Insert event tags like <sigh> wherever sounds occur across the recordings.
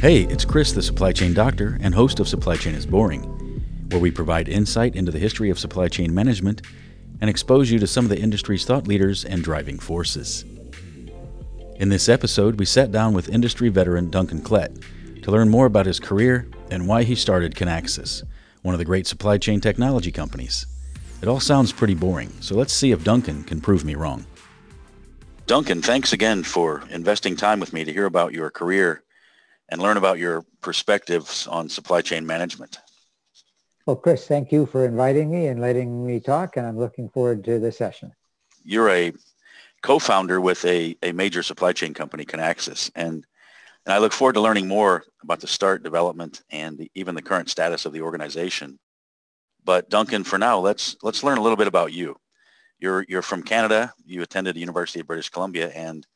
Hey, it's Chris, the supply chain doctor and host of Supply Chain is Boring, where we provide insight into the history of supply chain management and expose you to some of the industry's thought leaders and driving forces. In this episode, we sat down with industry veteran Duncan Klett to learn more about his career and why he started Kinaxis, one of the great supply chain technology companies. It all sounds pretty boring, so let's see if Duncan can prove me wrong. Duncan, thanks again for investing time with me to hear about your career and learn about your perspectives on supply chain management. Well, Chris, thank you for inviting me and letting me talk, and I'm looking forward to the session. You're a co-founder with a, a major supply chain company, Kinaxis, and, and I look forward to learning more about the start, development, and the, even the current status of the organization. But Duncan, for now, let's let's learn a little bit about you. You're you're from Canada. You attended the University of British Columbia, and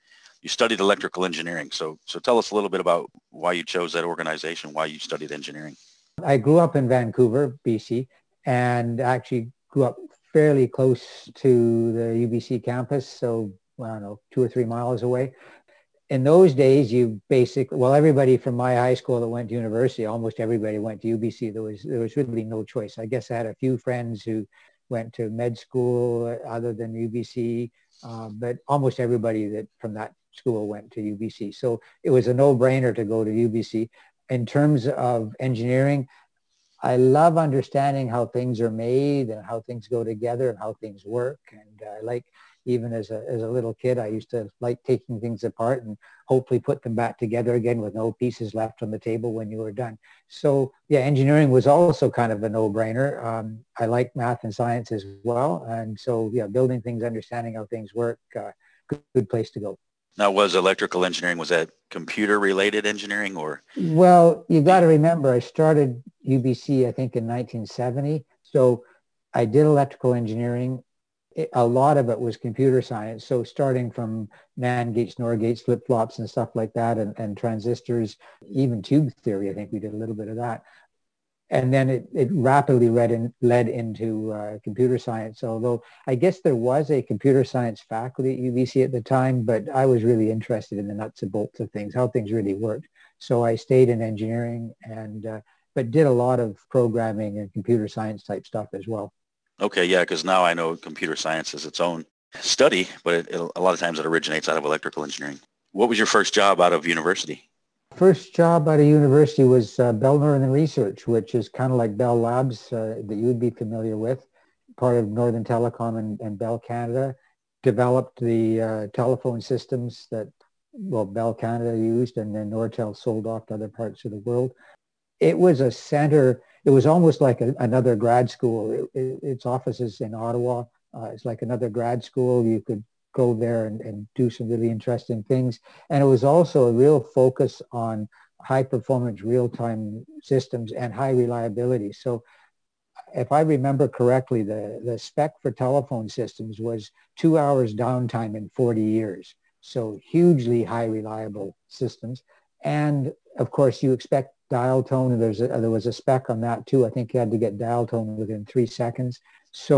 you studied electrical engineering. So, so tell us a little bit about why you chose that organization, why you studied engineering. I grew up in Vancouver, BC, and actually grew up fairly close to the UBC campus. So, I don't know, two or three miles away. In those days, you basically, well, everybody from my high school that went to university, almost everybody went to UBC. There was, there was really no choice. I guess I had a few friends who went to med school other than UBC, uh, but almost everybody that from that school went to UBC. So it was a no-brainer to go to UBC. In terms of engineering, I love understanding how things are made and how things go together and how things work. And I like, even as a, as a little kid, I used to like taking things apart and hopefully put them back together again with no pieces left on the table when you were done. So yeah, engineering was also kind of a no-brainer. Um, I like math and science as well. And so yeah, building things, understanding how things work, uh, good, good place to go. Now, was electrical engineering, was that computer related engineering or? Well, you got to remember, I started UBC, I think in 1970. So I did electrical engineering. A lot of it was computer science. So starting from NAND gates, NOR gates, flip-flops and stuff like that and, and transistors, even tube theory, I think we did a little bit of that and then it, it rapidly led, in, led into uh, computer science, although I guess there was a computer science faculty at UBC at the time, but I was really interested in the nuts and bolts of things, how things really worked. So I stayed in engineering and, uh, but did a lot of programming and computer science type stuff as well. Okay, yeah, because now I know computer science is its own study, but it, it, a lot of times it originates out of electrical engineering. What was your first job out of university? First job out of university was uh, Bell Northern Research, which is kind of like Bell Labs uh, that you would be familiar with, part of Northern Telecom and, and Bell Canada. Developed the uh, telephone systems that well Bell Canada used, and then Nortel sold off to other parts of the world. It was a center. It was almost like a, another grad school. It, it, its offices in Ottawa. Uh, it's like another grad school. You could go there and, and do some really interesting things. And it was also a real focus on high performance real-time systems and high reliability. So if I remember correctly, the, the spec for telephone systems was two hours downtime in 40 years. So hugely high reliable systems. And of course, you expect dial tone. And there's a, there was a spec on that too. I think you had to get dial tone within three seconds. So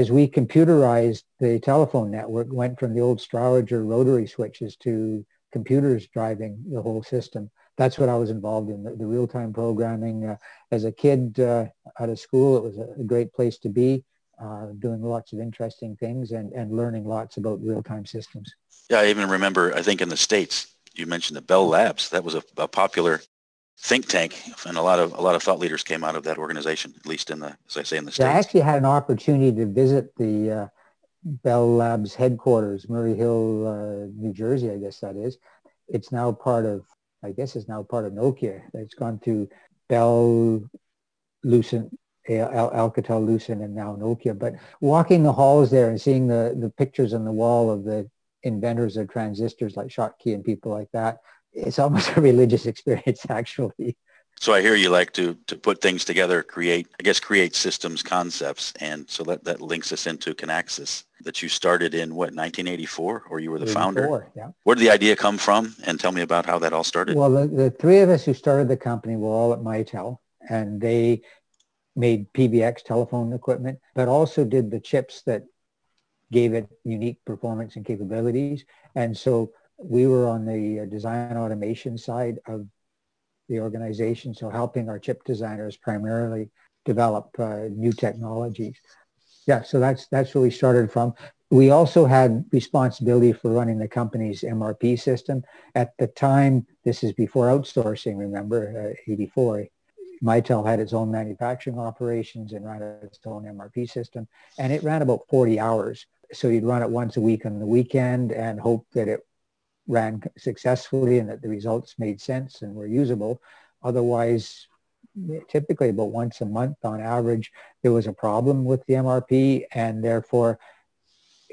as we computerized the telephone network, went from the old Strowger rotary switches to computers driving the whole system. That's what I was involved in, the, the real-time programming. Uh, as a kid uh, out of school, it was a, a great place to be, uh, doing lots of interesting things and, and learning lots about real-time systems. Yeah, I even remember, I think in the States, you mentioned the Bell Labs. That was a, a popular think tank, and a lot of a lot of thought leaders came out of that organization, at least in the, as I say, in the states. Yeah, I actually had an opportunity to visit the uh, Bell Labs headquarters, Murray Hill, uh, New Jersey, I guess that is. It's now part of, I guess, it's now part of Nokia. It's gone through Bell, Lucent, Al- Alcatel Lucent, and now Nokia. But walking the halls there and seeing the the pictures on the wall of the inventors of transistors like Shockley and people like that it's almost <laughs> a religious experience actually. So I hear you like to to put things together, create I guess create systems concepts, and so that that links us into Kinaxis that you started in what 1984, or you were the founder. Yeah. Where did the idea come from? And tell me about how that all started. Well, the, the three of us who started the company were all at Mitel, and they made PBX telephone equipment, but also did the chips that gave it unique performance and capabilities. And so we were on the uh, design automation side of the organization, so helping our chip designers primarily develop uh, new technologies. Yeah, so that's that's where we started from. We also had responsibility for running the company's MRP system. At the time, this is before outsourcing, remember, uh, 84, Mitel had its own manufacturing operations and ran its own MRP system. And it ran about 40 hours. So you'd run it once a week on the weekend and hope that it ran successfully and that the results made sense and were usable. Otherwise, typically about once a month on average, there was a problem with the MRP and therefore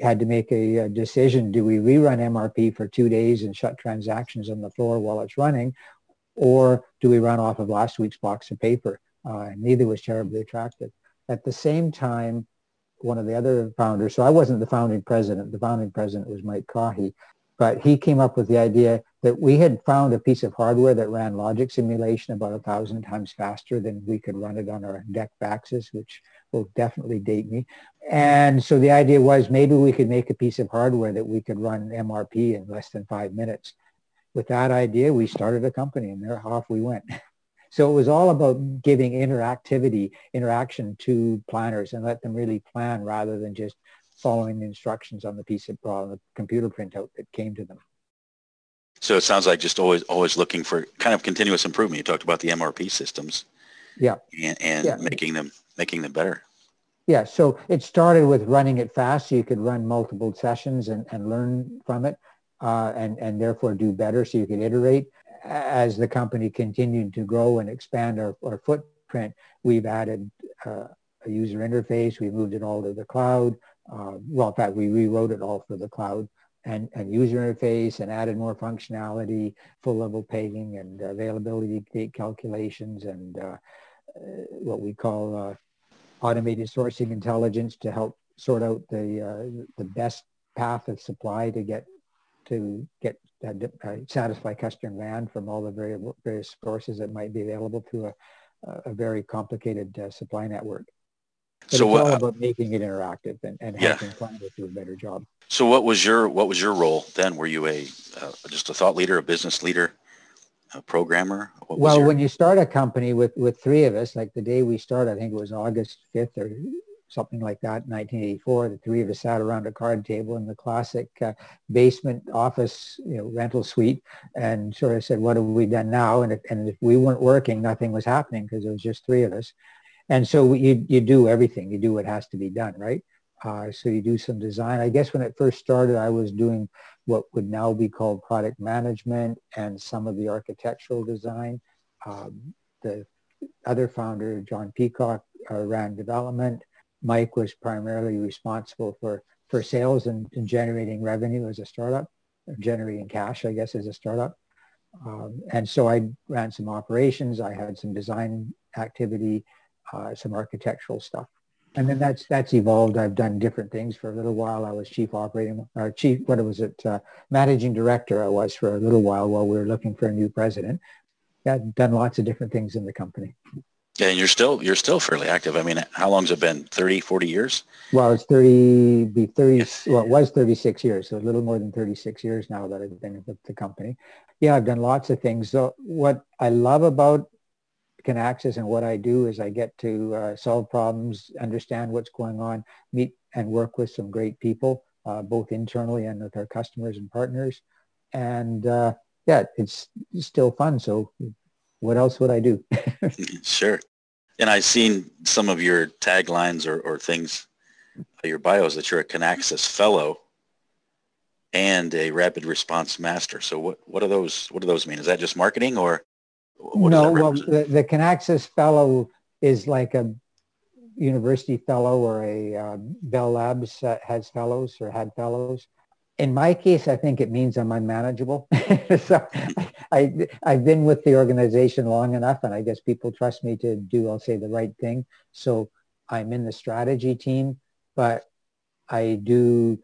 had to make a, a, decision. Do we rerun MRP for two days and shut transactions on the floor while it's running? Or do we run off of last week's box of paper? Uh, neither was terribly attractive. At the same time, one of the other founders, so I wasn't the founding president. The founding president was Mike Cahy. But he came up with the idea that we had found a piece of hardware that ran logic simulation about a thousand times faster than we could run it on our DEC VAXes, which will definitely date me. And so the idea was maybe we could make a piece of hardware that we could run MRP in less than five minutes. With that idea, we started a company and there off we went. <laughs> So it was all about giving interactivity, interaction to planners and let them really plan rather than just following the instructions on the piece of uh, the computer printout that came to them. So it sounds like just always always looking for kind of continuous improvement. You talked about the MRP systems. Yeah. And, and yeah. making them making them better. Yeah. So it started with running it fast so you could run multiple sessions and, and learn from it uh, and, and therefore do better so you could iterate. As the company continued to grow and expand our, our footprint, we've added uh, a user interface. We moved it all to the cloud. Uh, well, in fact, we rewrote it all for the cloud and, and user interface and added more functionality, full level pegging and availability date calculations and uh, uh, what we call uh, automated sourcing intelligence to help sort out the, uh, the best path of supply to get to get uh, satisfy customer demand from all the various, sources that might be available through a, a very complicated supply network. But so it's all uh, about making it interactive and, and yeah. helping planners do a better job. So what was your what was your role then? Were you a uh, just a thought leader, a business leader, a programmer? well, your... when you start a company with with three of us, like the day we started, I think it was August fifth or something like that, 1984. The three of us sat around a card table in the classic uh, basement office, you know, rental suite, and sort of said, "What have we done now?" And if, and if we weren't working, nothing was happening because there was just three of us. And so you, you do everything. You do what has to be done, right? Uh, so you do some design. I guess when it first started, I was doing what would now be called product management and some of the architectural design. Um, the other founder, John Peacock, uh, ran development. Mike was primarily responsible for, for sales and, and generating revenue as a startup, generating cash, I guess, as a startup. Um, and so I ran some operations. I had some design activity uh, some architectural stuff. And then that's that's evolved. I've done different things for a little while. I was chief operating or chief, what was it, uh, managing director I was for a little while while we were looking for a new president. Yeah, I've done lots of different things in the company. Yeah, and you're still you're still fairly active. I mean, how long's it been? 30, 40 years? Well, it's 30, be 30, yes. well, it was 36 years, so a little more than 36 years now that I've been with the company. Yeah, I've done lots of things. So what I love about Kinaxis and what I do is I get to uh, solve problems, understand what's going on, meet and work with some great people, uh, both internally and with our customers and partners. And uh, yeah, it's still fun. So what else would I do? <laughs> sure. And I've seen some of your taglines or, or things, your bios that you're a Kinaxis fellow and a rapid response master. So what, what are those, what do those mean? Is that just marketing or? What no, well, the, the Kinaxis fellow is like a university fellow or a uh, Bell Labs uh, has fellows or had fellows. In my case, I think it means I'm unmanageable. <laughs> so I, I've been with the organization long enough and I guess people trust me to do, I'll say the right thing. So I'm in the strategy team, but I do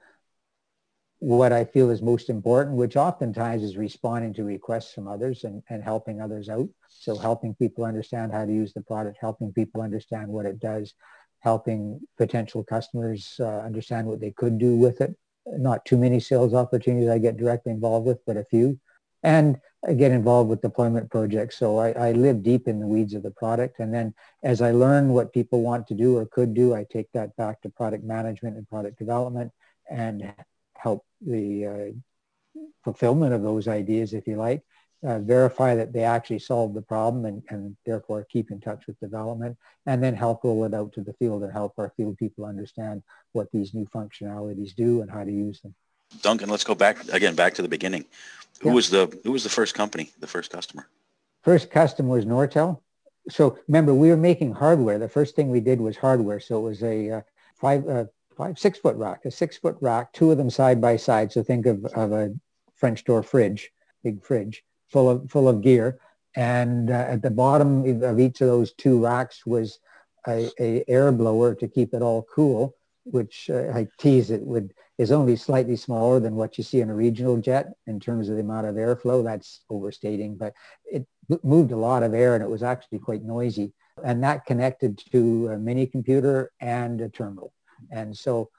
what I feel is most important, which oftentimes is responding to requests from others and, and helping others out. So helping people understand how to use the product, helping people understand what it does, helping potential customers uh, understand what they could do with it. Not too many sales opportunities I get directly involved with, but a few. And I get involved with deployment projects. So I, I live deep in the weeds of the product. And then as I learn what people want to do or could do, I take that back to product management and product development and help the uh, fulfillment of those ideas, if you like uh, verify that they actually solve the problem and, and therefore keep in touch with development and then help roll it out to the field and help our field people understand what these new functionalities do and how to use them. Duncan, let's go back again, back to the beginning. Who yeah. was the who was the first company, the first customer? First customer was Nortel. So remember, we were making hardware. The first thing we did was hardware. So it was a uh, five, uh, five, six foot rack, a six foot rack, two of them side by side. So think of, of a French door fridge, big fridge full of full of gear. And uh, at the bottom of each of those two racks was a, a air blower to keep it all cool, which uh, I tease it would is only slightly smaller than what you see in a regional jet in terms of the amount of airflow. That's overstating, but it moved a lot of air and it was actually quite noisy. And that connected to a mini computer and a terminal. And so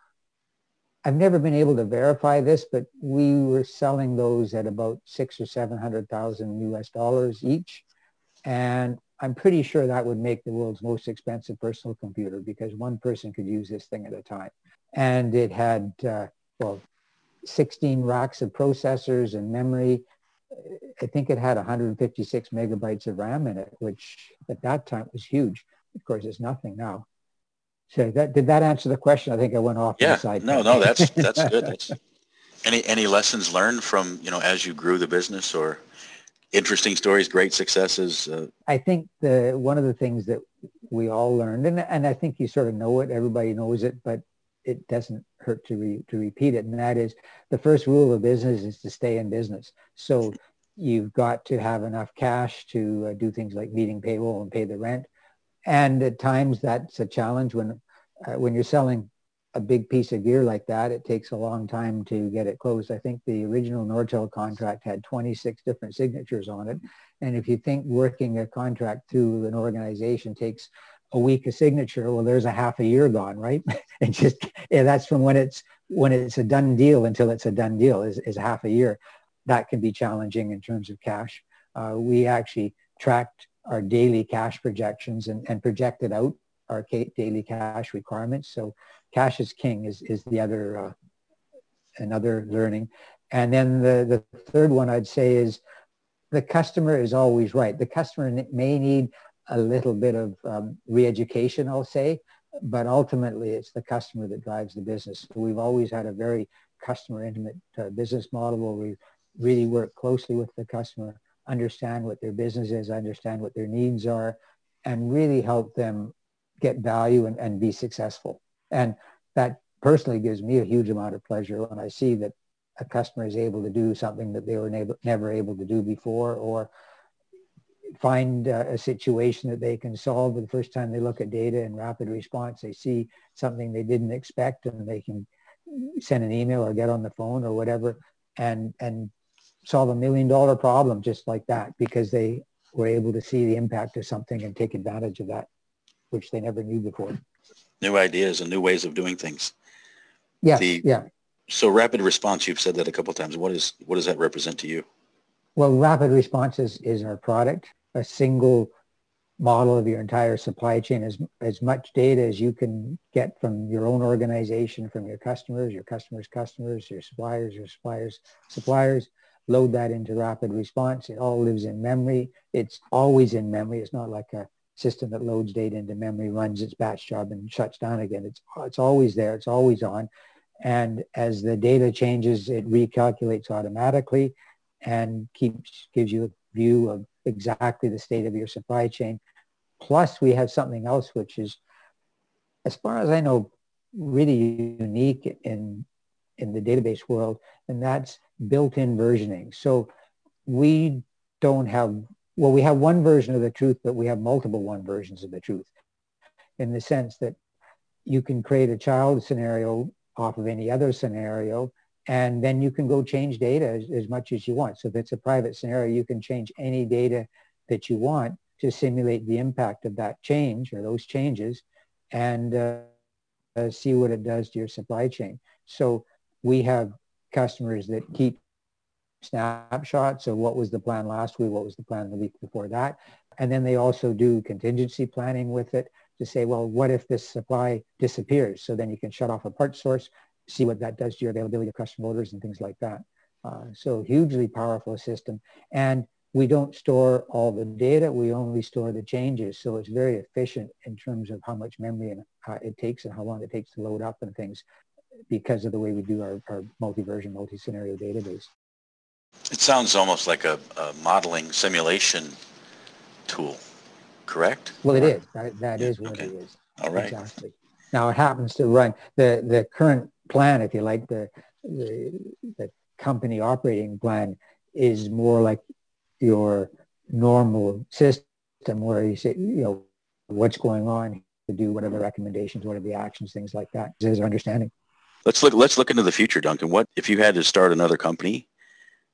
I've never been able to verify this, but we were selling those at about six or 700,000 US dollars each. And I'm pretty sure that would make the world's most expensive personal computer because one person could use this thing at a time. And it had, uh, well, 16 racks of processors and memory. I think it had 156 megabytes of RAM in it, which at that time was huge. Of course, it's nothing now. So that did that answer the question? I think I went off yeah, the side. No, no, that's <laughs> that's good. That's, any any lessons learned from you know as you grew the business or interesting stories, great successes? Uh... I think the one of the things that we all learned, and and I think you sort of know it, everybody knows it, but it doesn't hurt to re, to repeat it, and that is the first rule of business is to stay in business. So you've got to have enough cash to uh, do things like meeting payroll and pay the rent and at times that's a challenge when uh, when you're selling a big piece of gear like that, it takes a long time to get it closed. I think the original Nortel contract had 26 different signatures on it. And if you think working a contract through an organization takes a week of signature, well, there's a half a year gone, right? <laughs> and just, yeah, that's from when it's, when it's a done deal until it's a done deal is, is half a year. That can be challenging in terms of cash. Uh, we actually tracked our daily cash projections and, and projected out our daily cash requirements. So cash is king is, is the other, uh, another learning. And then the, the third one I'd say is the customer is always right. The customer may need a little bit of um, re-education, I'll say, but ultimately it's the customer that drives the business. So we've always had a very customer intimate uh, business model where we really work closely with the customer understand what their business is, understand what their needs are, and really help them get value and, and be successful. And that personally gives me a huge amount of pleasure when I see that a customer is able to do something that they were never, never able to do before or find uh, a situation that they can solve the first time they look at data and rapid response. They see something they didn't expect and they can send an email or get on the phone or whatever and, and solve a million dollar problem just like that because they were able to see the impact of something and take advantage of that, which they never knew before. New ideas and new ways of doing things. Yeah, the, yeah. So rapid response, you've said that a couple times. What is what does that represent to you? Well, rapid response is, is our product, a single model of your entire supply chain, as, as much data as you can get from your own organization, from your customers, your customers' customers, your suppliers, your suppliers' suppliers, load that into rapid response. It all lives in memory. It's always in memory. It's not like a system that loads data into memory, runs its batch job and shuts down again. It's, it's always there. It's always on. And as the data changes, it recalculates automatically and keeps, gives you a view of exactly the state of your supply chain. Plus, we have something else, which is, as far as I know, really unique in in the database world, and that's built-in versioning. So we don't have, well, we have one version of the truth, but we have multiple one versions of the truth in the sense that you can create a child scenario off of any other scenario, and then you can go change data as, as much as you want. So if it's a private scenario, you can change any data that you want to simulate the impact of that change or those changes and uh, uh, see what it does to your supply chain. So we have customers that keep snapshots of what was the plan last week, what was the plan the week before that. And then they also do contingency planning with it to say, well, what if this supply disappears? So then you can shut off a part source, see what that does to your availability of custom orders and things like that. Uh, so hugely powerful system. And we don't store all the data. We only store the changes. So it's very efficient in terms of how much memory uh, it takes and how long it takes to load up and things because of the way we do our, our multi-version, multi-scenario database. It sounds almost like a, a modeling simulation tool, correct? Well, it is. That, that yeah. is what okay. it is. All right. Exactly. Now it happens to run the, the current plan, if you like, the, the, the company operating plan is more like your normal system where you say, you know, what's going on to do, what are the recommendations, what are the actions, things like that. Is understanding. Let's look, let's look into the future, Duncan. What, if you had to start another company,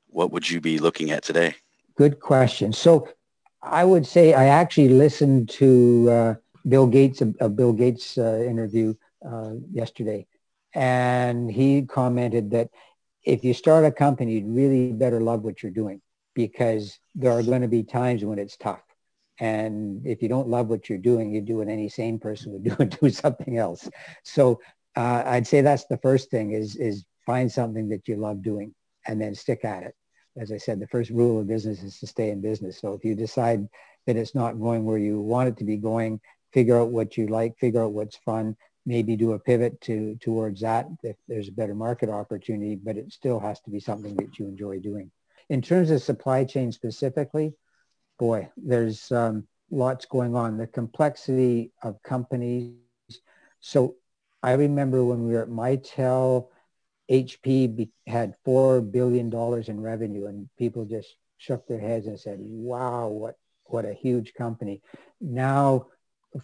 what would you be looking at today? Good question. So I would say I actually listened to uh, Bill Gates, a, a Bill Gates uh, interview uh, yesterday, and he commented that if you start a company, you'd really better love what you're doing because there are going to be times when it's tough. And if you don't love what you're doing, you'd do what any sane person would do and do <laughs> something else. So uh, I'd say that's the first thing is, is find something that you love doing and then stick at it. As I said, the first rule of business is to stay in business. So if you decide that it's not going where you want it to be going, figure out what you like, figure out what's fun, maybe do a pivot to towards that if there's a better market opportunity, but it still has to be something that you enjoy doing. In terms of supply chain specifically, boy, there's um, lots going on. The complexity of companies. So I remember when we were at Mitel, HP be, had $4 billion in revenue and people just shook their heads and said, wow, what, what a huge company. Now,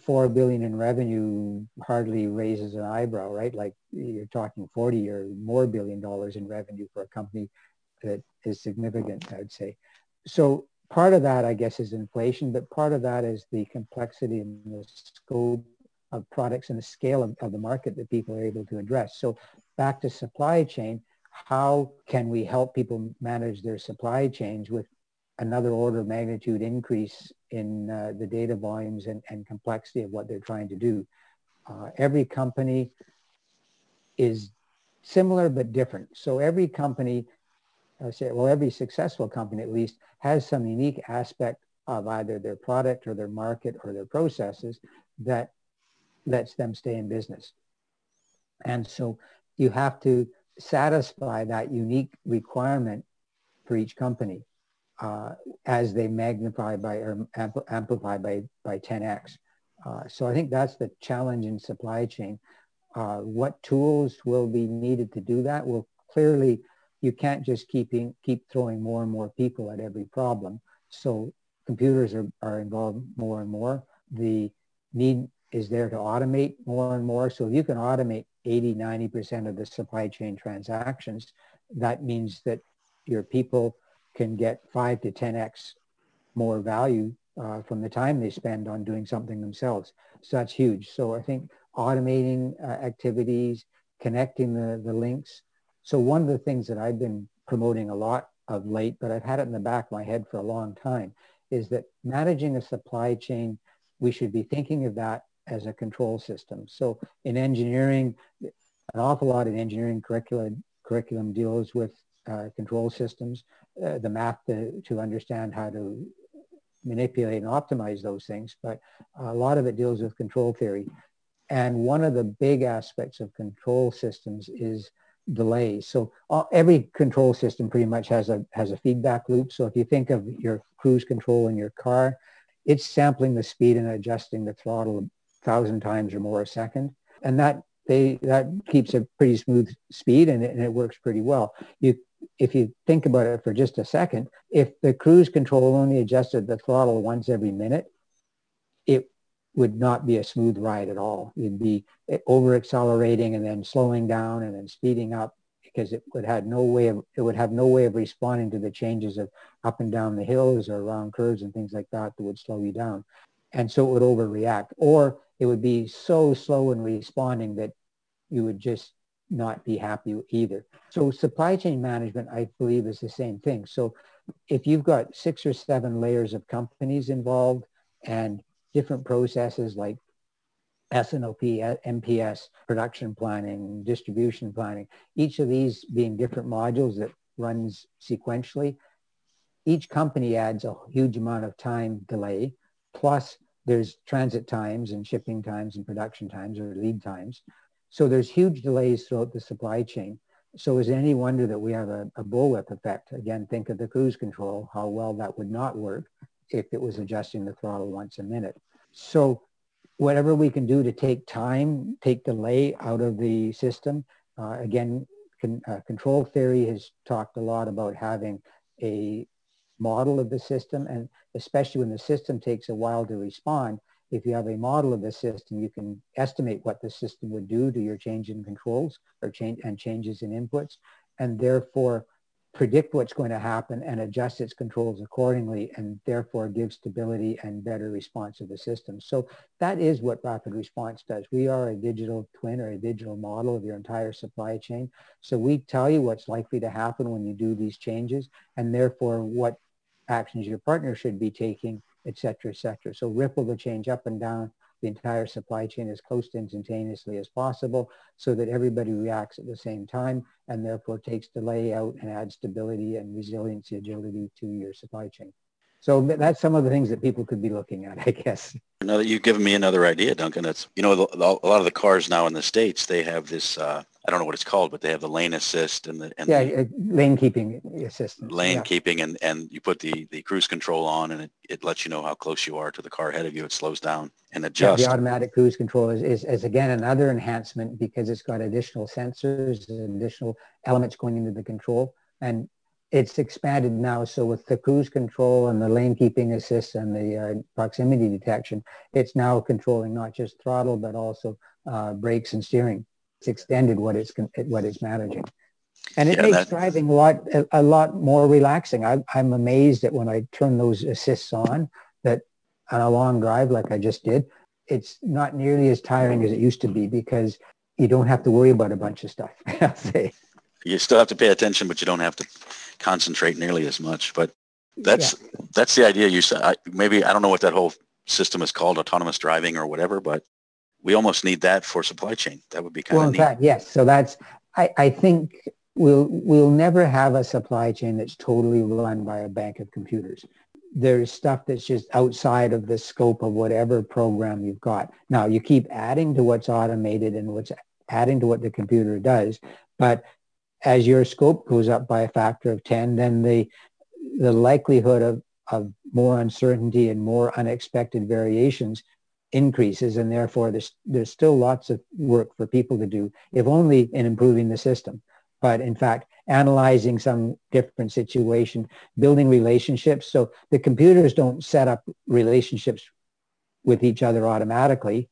4 billion in revenue hardly raises an eyebrow, right? Like you're talking 40 or more billion dollars in revenue for a company that is significant, I would say. So part of that, I guess, is inflation, but part of that is the complexity and the scope of products and the scale of, of the market that people are able to address. So back to supply chain, how can we help people manage their supply chains with another order of magnitude increase in uh, the data volumes and, and complexity of what they're trying to do? Uh, every company is similar but different. So every company I say, well, every successful company at least has some unique aspect of either their product or their market or their processes that lets them stay in business. And so you have to satisfy that unique requirement for each company uh, as they magnify by or ampl- amplify by, by 10x. Uh, so I think that's the challenge in supply chain. Uh, what tools will be needed to do that? Well, clearly you can't just keep, in, keep throwing more and more people at every problem. So computers are, are involved more and more. The need is there to automate more and more. So if you can automate 80, 90% of the supply chain transactions, that means that your people can get five to 10x more value uh, from the time they spend on doing something themselves. So that's huge. So I think automating uh, activities, connecting the, the links, so one of the things that I've been promoting a lot of late, but I've had it in the back of my head for a long time, is that managing a supply chain, we should be thinking of that as a control system. So in engineering, an awful lot of engineering curriculum, curriculum deals with uh, control systems, uh, the math to, to understand how to manipulate and optimize those things, but a lot of it deals with control theory. And one of the big aspects of control systems is delays. So all, every control system pretty much has a has a feedback loop. So if you think of your cruise control in your car, it's sampling the speed and adjusting the throttle thousand times or more a second, and that they that keeps a pretty smooth speed and it, and it works pretty well. You if you think about it for just a second, if the cruise control only adjusted the throttle once every minute, it would not be a smooth ride at all. You'd be eh, over accelerating and then slowing down and then speeding up because it would have no way of it would have no way of responding to the changes of up and down the hills or around curves and things like that that would slow you down. And so it would overreact. Or it would be so slow in responding that you would just not be happy either. So supply chain management, I believe, is the same thing. So if you've got six or seven layers of companies involved and different processes like S&OP, MPS, production planning, distribution planning, each of these being different modules that runs sequentially, each company adds a huge amount of time delay, plus there's transit times and shipping times and production times or lead times. So there's huge delays throughout the supply chain. So is it any wonder that we have a, a bullwhip effect? Again, think of the cruise control, how well that would not work if it was adjusting the throttle once a minute. So whatever we can do to take time, take delay out of the system. Uh, again, con, uh, control theory has talked a lot about having a model of the system and especially when the system takes a while to respond, if you have a model of the system, you can estimate what the system would do to your change in controls or change and changes in inputs and therefore predict what's going to happen and adjust its controls accordingly and therefore give stability and better response to the system. So that is what rapid response does. We are a digital twin or a digital model of your entire supply chain. So we tell you what's likely to happen when you do these changes and therefore what actions your partner should be taking, et cetera, et cetera. So ripple the change up and down the entire supply chain as close to instantaneously as possible so that everybody reacts at the same time and therefore takes delay out and adds stability and resiliency, agility to your supply chain. So that's some of the things that people could be looking at, I guess. That you've given me another idea, Duncan, it's, you know, a lot of the cars now in the States, they have this, uh, I don't know what it's called, but they have the lane assist and the and yeah the uh, lane keeping assist. Lane yeah. keeping and and you put the the cruise control on and it, it lets you know how close you are to the car ahead of you. It slows down and adjusts. Yeah, the automatic cruise control is, is, is again another enhancement because it's got additional sensors and additional elements going into the control and it's expanded now. So with the cruise control and the lane keeping assist and the uh, proximity detection, it's now controlling not just throttle but also uh, brakes and steering it's extended what it's what it's managing. And it yeah, makes that... driving a lot a, a, lot more relaxing. I, i'm amazed that when i turn those assists on that on a long drive like i just did it's not nearly as tiring as it used to be because you don't have to worry about a bunch of stuff. <laughs> I'll say. You still have to pay attention but you don't have to concentrate nearly as much. But that's yeah. that's the idea. You said I, maybe i don't know what that whole system is called autonomous driving or whatever but we almost need that for supply chain. That would be kind well, of in fact, yes. So that's I, I think we'll we'll never have a supply chain that's totally run by a bank of computers. There's stuff that's just outside of the scope of whatever program you've got. Now you keep adding to what's automated and what's adding to what the computer does, but as your scope goes up by a factor of 10, then the the likelihood of, of more uncertainty and more unexpected variations increases and therefore there's, there's still lots of work for people to do, if only in improving the system. But in fact, analyzing some different situation, building relationships. So the computers don't set up relationships with each other automatically.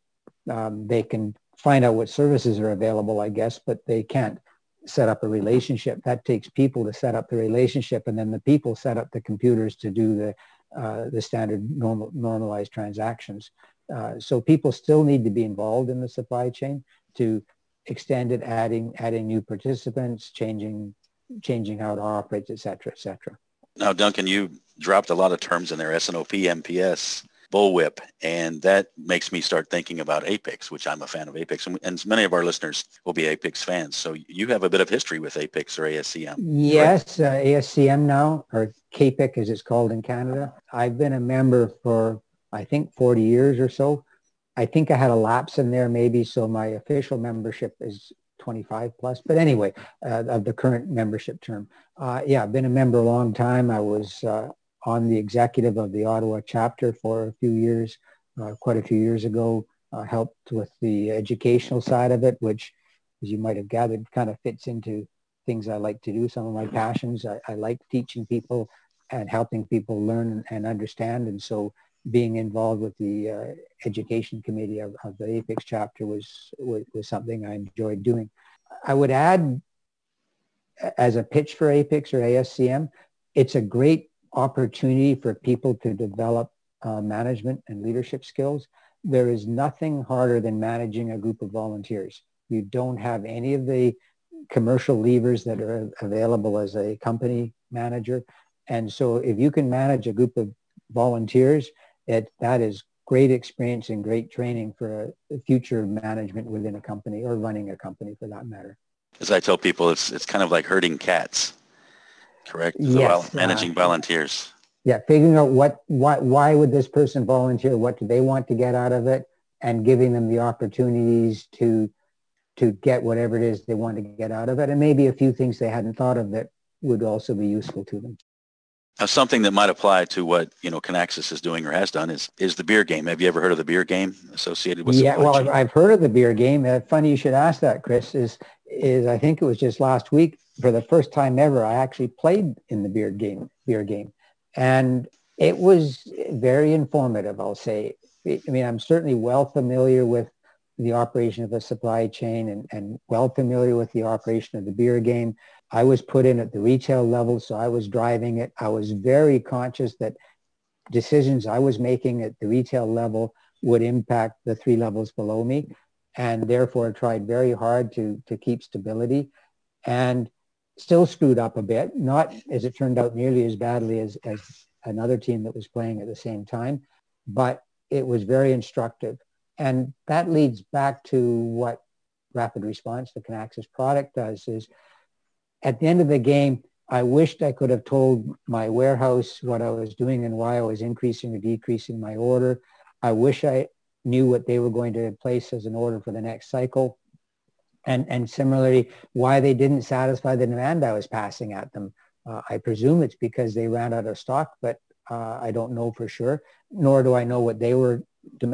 Um, they can find out what services are available, I guess, but they can't set up a relationship. That takes people to set up the relationship, and then the people set up the computers to do the uh, the standard normal normalized transactions. Uh, so people still need to be involved in the supply chain to extend it, adding adding new participants, changing changing how it operates, et cetera, et cetera. Now, Duncan, you dropped a lot of terms in there, S&OP, MPS, bullwhip, and that makes me start thinking about APICS, which I'm a fan of APICS, and, and many of our listeners will be APICS fans. So you have a bit of history with APICS or ASCM. Yes, uh, ASCM now, or CAPIC as it's called in Canada. I've been a member for I think 40 years or so. I think I had a lapse in there maybe, so my official membership is 25 plus. But anyway, uh, of the current membership term. Uh, yeah, I've been a member a long time. I was uh, on the executive of the Ottawa chapter for a few years, uh, quite a few years ago. Uh, helped with the educational side of it, which, as you might have gathered, kind of fits into things I like to do. Some of my passions. I, I like teaching people and helping people learn and understand. And so being involved with the uh, education committee of, of, the APICS chapter was, was, was something I enjoyed doing. I would add, as a pitch for APICS or ASCM, it's a great opportunity for people to develop uh, management and leadership skills. there is nothing harder than managing a group of volunteers. You don't have any of the commercial levers that are available as a company manager. And so if you can manage a group of volunteers, it, that is great experience and great training for a future management within a company or running a company for that matter. As I tell people, it's, it's kind of like herding cats, correct? Yes. managing uh, volunteers. Yeah, figuring out what, what, why would this person volunteer? What do they want to get out of it? And giving them the opportunities to to get whatever it is they want to get out of it, and maybe a few things they hadn't thought of that would also be useful to them. Now, something that might apply to what you know Kinaxis is doing or has done is is the beer game. Have you ever heard of the beer game associated with? Yeah, well, I've, I've heard of the beer game. Uh, funny you should ask that, Chris. Is is I think it was just last week for the first time ever I actually played in the beer game. Beer game, and it was very informative. I'll say. I mean, I'm certainly well familiar with the operation of the supply chain and, and well familiar with the operation of the beer game. I was put in at the retail level, so I was driving it. I was very conscious that decisions I was making at the retail level would impact the three levels below me. And therefore tried very hard to, to keep stability and still screwed up a bit, not as it turned out nearly as badly as, as another team that was playing at the same time, but it was very instructive. And that leads back to what rapid response, the Kinaxis product does is at the end of the game, I wished I could have told my warehouse what I was doing and why I was increasing or decreasing my order. I wish I knew what they were going to place as an order for the next cycle. And, and similarly, why they didn't satisfy the demand I was passing at them. Uh, I presume it's because they ran out of stock, but uh, I don't know for sure, nor do I know what they were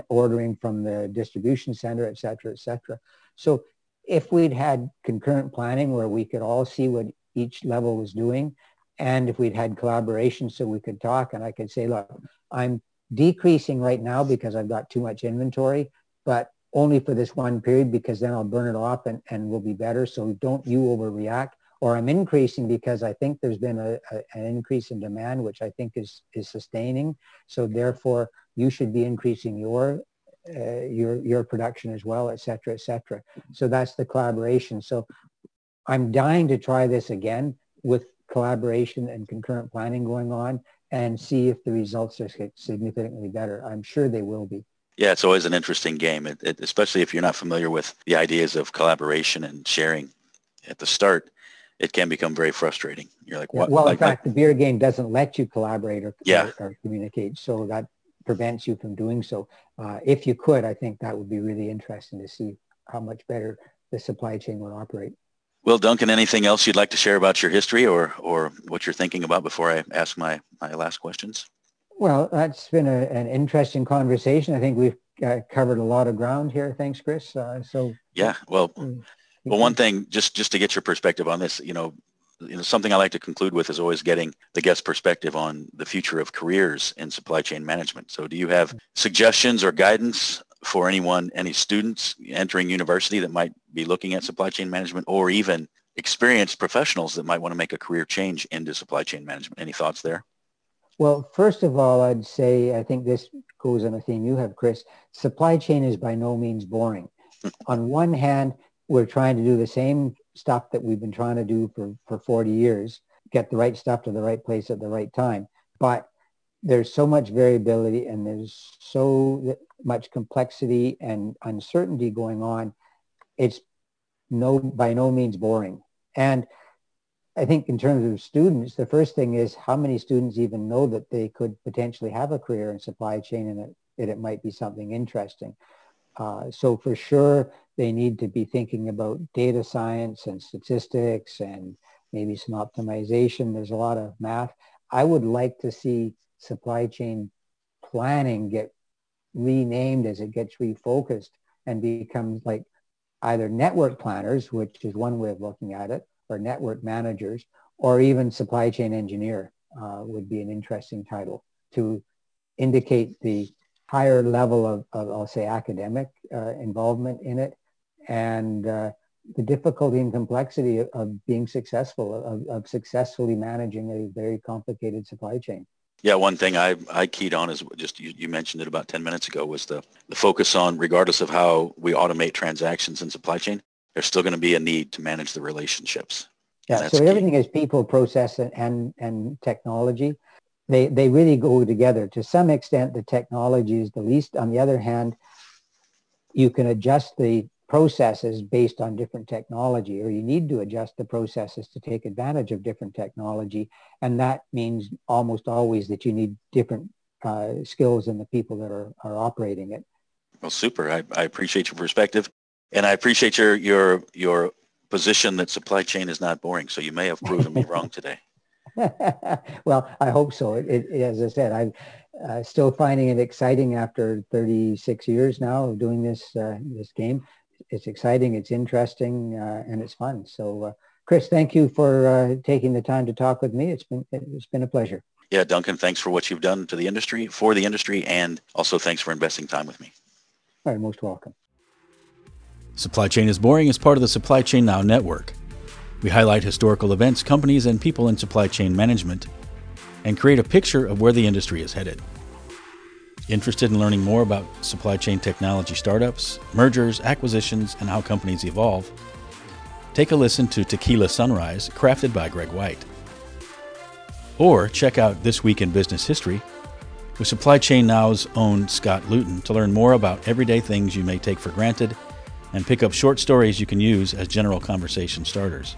ordering from the distribution center, et cetera, et cetera. So if we'd had concurrent planning where we could all see what each level was doing, and if we'd had collaboration so we could talk and I could say, look, I'm decreasing right now because I've got too much inventory, but only for this one period because then I'll burn it off and, and we'll be better. So don't you overreact. Or I'm increasing because I think there's been a, a, an increase in demand, which I think is, is sustaining. So therefore, you should be increasing your uh, your your production as well, et cetera, et cetera. So that's the collaboration. So I'm dying to try this again with collaboration and concurrent planning going on and see if the results are significantly better. I'm sure they will be. Yeah, it's always an interesting game, it, it, especially if you're not familiar with the ideas of collaboration and sharing at the start. It can become very frustrating. You're like, what? Well, like, in fact, like, the beer game doesn't let you collaborate or, yeah. or, or communicate. So that prevents you from doing so. Uh, if you could, I think that would be really interesting to see how much better the supply chain would operate. Well, Duncan, anything else you'd like to share about your history or, or what you're thinking about before I ask my, my last questions? Well, that's been a, an interesting conversation. I think we've uh, covered a lot of ground here. Thanks, Chris. Uh, so yeah, well, mm, well, one thing just just to get your perspective on this, you know, you know, something I like to conclude with is always getting the guest perspective on the future of careers in supply chain management. So do you have suggestions or guidance for anyone, any students entering university that might be looking at supply chain management or even experienced professionals that might want to make a career change into supply chain management? Any thoughts there? Well, first of all, I'd say I think this goes on a theme you have, Chris. Supply chain is by no means boring. Hmm. on one hand, we're trying to do the same stuff that we've been trying to do for, for 40 years, get the right stuff to the right place at the right time. But there's so much variability and there's so much complexity and uncertainty going on. It's no by no means boring. And I think in terms of students, the first thing is how many students even know that they could potentially have a career in supply chain and it, it might be something interesting. Uh, so for sure, they need to be thinking about data science and statistics and maybe some optimization. There's a lot of math. I would like to see supply chain planning get renamed as it gets refocused and becomes like either network planners, which is one way of looking at it, or network managers, or even supply chain engineer uh, would be an interesting title to indicate the higher level of, of I'll say, academic uh, involvement in it and uh, the difficulty and complexity of, of being successful, of, of, successfully managing a very complicated supply chain. Yeah, one thing I, I keyed on is just you, you mentioned it about 10 minutes ago was the, the focus on regardless of how we automate transactions in supply chain, there's still going to be a need to manage the relationships. Yeah, so key. everything is people, process, and, and technology. They, they really go together. To some extent, the technology is the least. On the other hand, you can adjust the processes based on different technology or you need to adjust the processes to take advantage of different technology. And that means almost always that you need different uh, skills in the people that are, are operating it. Well super. I, I appreciate your perspective and i appreciate your your your position that supply chain is not boring. So you may have proven me <laughs> wrong today <laughs> well i hope so it, it, as i said i'm uh, still finding it exciting after 36 years now of doing this uh, this game it's exciting, it's interesting, uh, and it's fun. So, uh, Chris, thank you for uh, taking the time to talk with me. It's been it's been a pleasure. Yeah, Duncan, thanks for what you've done to the industry, for the industry, and also thanks for investing time with me. All right, most welcome. Supply Chain is Boring is part of the Supply Chain Now network. We highlight historical events, companies, and people in supply chain management and create a picture of where the industry is headed. Interested in learning more about supply chain technology startups, mergers, acquisitions, and how companies evolve? Take a listen to Tequila Sunrise, crafted by Greg White. Or check out This Week in Business History with Supply Chain Now's own Scott Luton to learn more about everyday things you may take for granted and pick up short stories you can use as general conversation starters.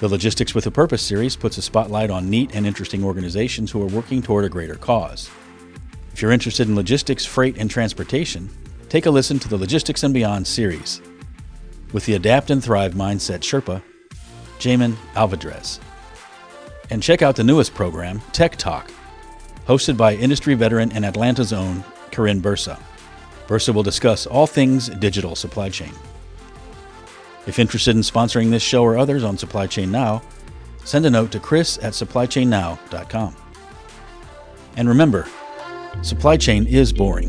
The Logistics with a Purpose series puts a spotlight on neat and interesting organizations who are working toward a greater cause. If you're interested in logistics, freight, and transportation, take a listen to the Logistics and Beyond series with the Adapt and Thrive Mindset Sherpa, Jamin Alvadrez. And check out the newest program, Tech Talk, hosted by industry veteran and Atlanta's own Karin Bursa. Bursa will discuss all things digital supply chain. If interested in sponsoring this show or others on Supply Chain Now, send a note to chris at supplychainnow.com. And remember, Supply chain is boring.